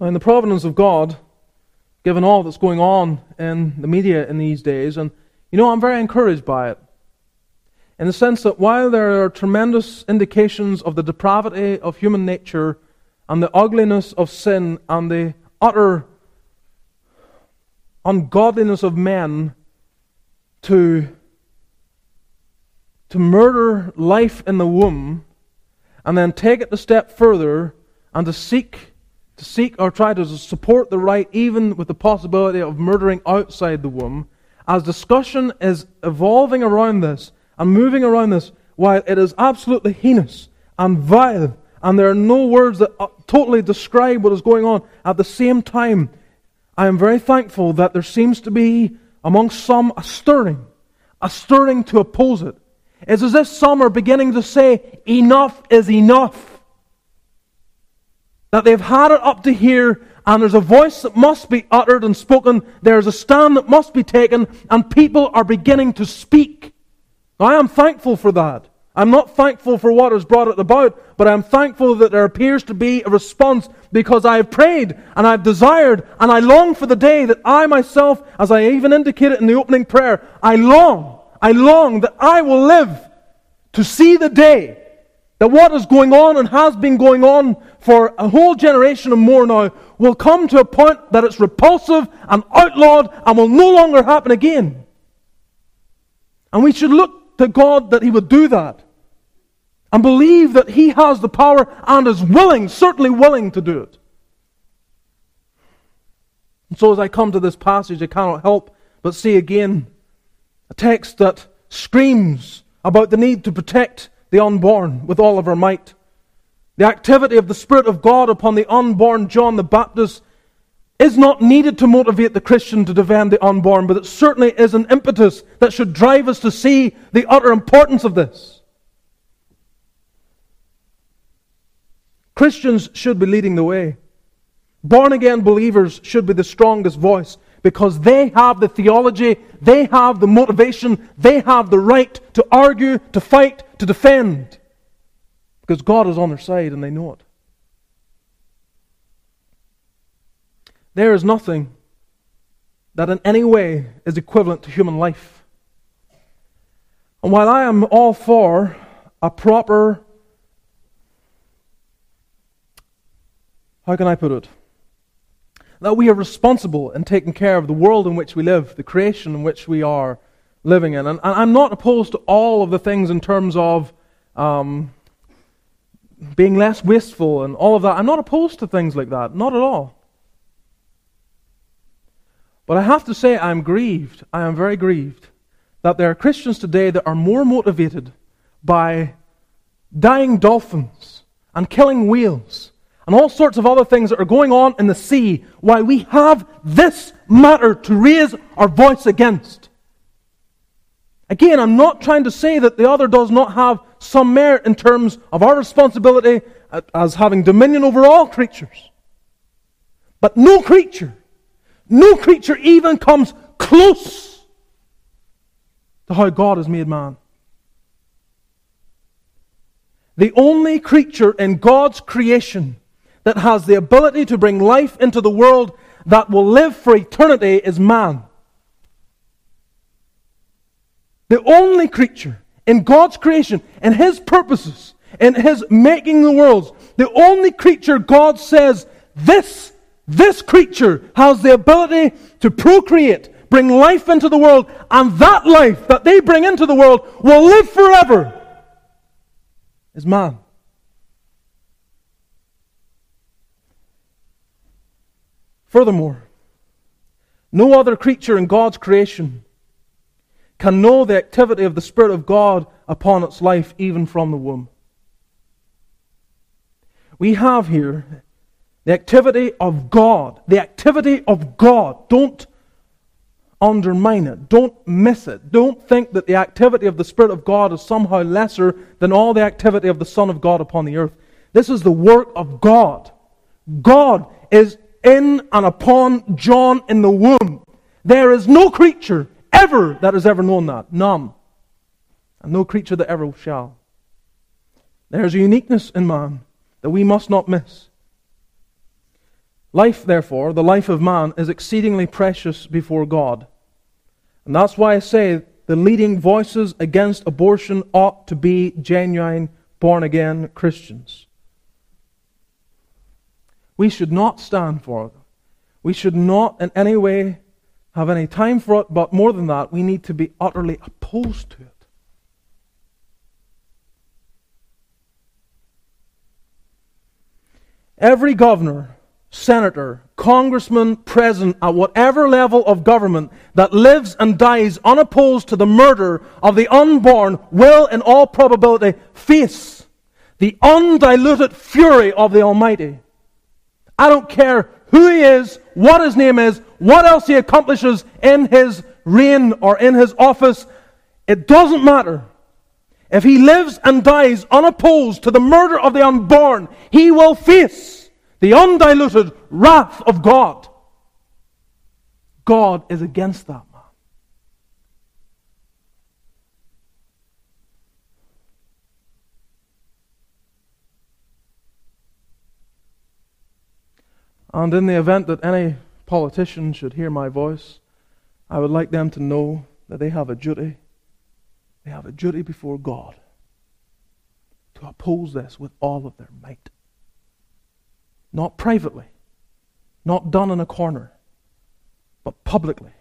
In the providence of God, given all that's going on in the media in these days, and you know, I'm very encouraged by it. In the sense that while there are tremendous indications of the depravity of human nature and the ugliness of sin and the utter ungodliness of men to, to murder life in the womb and then take it a step further and to seek to seek or try to support the right even with the possibility of murdering outside the womb as discussion is evolving around this and moving around this while it is absolutely heinous and vile and there are no words that uh, totally describe what is going on at the same time I am very thankful that there seems to be among some a stirring, a stirring to oppose it. It's as if some are beginning to say, enough is enough. That they've had it up to here, and there's a voice that must be uttered and spoken, there's a stand that must be taken, and people are beginning to speak. I am thankful for that. I'm not thankful for what has brought it about, but I'm thankful that there appears to be a response because I have prayed and I've desired and I long for the day that I myself, as I even indicated in the opening prayer, I long, I long that I will live to see the day that what is going on and has been going on for a whole generation and more now will come to a point that it's repulsive and outlawed and will no longer happen again. And we should look to God that He would do that and believe that He has the power and is willing, certainly willing to do it. And so, as I come to this passage, I cannot help but see again a text that screams about the need to protect the unborn with all of our might. The activity of the Spirit of God upon the unborn John the Baptist is not needed to motivate the Christian to defend the unborn, but it certainly is an impetus that should drive us to see the utter importance of this. Christians should be leading the way. Born again believers should be the strongest voice because they have the theology, they have the motivation, they have the right to argue, to fight, to defend. Because God is on their side and they know it. There is nothing that in any way is equivalent to human life. And while I am all for a proper how can I put it? That we are responsible in taking care of the world in which we live, the creation in which we are living in. And, I'm not opposed to all of the things in terms of um, being less wasteful and all of that. I'm not opposed to things like that, not at all. But I have to say, I'm grieved. I am very grieved that there are Christians today that are more motivated by dying dolphins and killing whales and all sorts of other things that are going on in the sea why we have this matter to raise our voice against. Again, I'm not trying to say that the other does not have some merit in terms of our responsibility as having dominion over all creatures. But no creature, no creature even comes close to how God has made man. The only creature in God's creation that has the ability to bring life into the world that will live for eternity is man. The only creature in God's creation, in His purposes, in His making the worlds, the only creature God says, this, this creature has the ability to procreate, bring life into the world, and that life that they bring into the world will live forever, is man. Furthermore, no other creature in God's creation can know the activity of the Spirit of God upon its life, even from the womb. We have here the activity of God. The activity of God. Don't undermine it. Don't miss it. Don't think that the activity of the Spirit of God is somehow lesser than all the activity of the Son of God upon the earth. This is the work of God. God is in and upon John in the womb. There is no creature ever that has ever known that. None. And no creature that ever shall. There's a uniqueness in man that we must not miss. Life, therefore, the life of man, is exceedingly precious before God. And that's why I say the leading voices against abortion ought to be genuine, born again Christians. We should not stand for it. We should not in any way have any time for it, but more than that, we need to be utterly opposed to it. Every governor senator, congressman, president, at whatever level of government that lives and dies unopposed to the murder of the unborn will, in all probability, face the undiluted fury of the Almighty. I don't care who he is, what his name is, what else he accomplishes in his reign or in his office. It doesn't matter. If he lives and dies unopposed to the murder of the unborn, he will face the undiluted wrath of God. God is against that man. And in the event that any politician should hear my voice, I would like them to know that they have a duty. They have a duty before God to oppose this with all of their might. Not privately, not done in a corner, but publicly.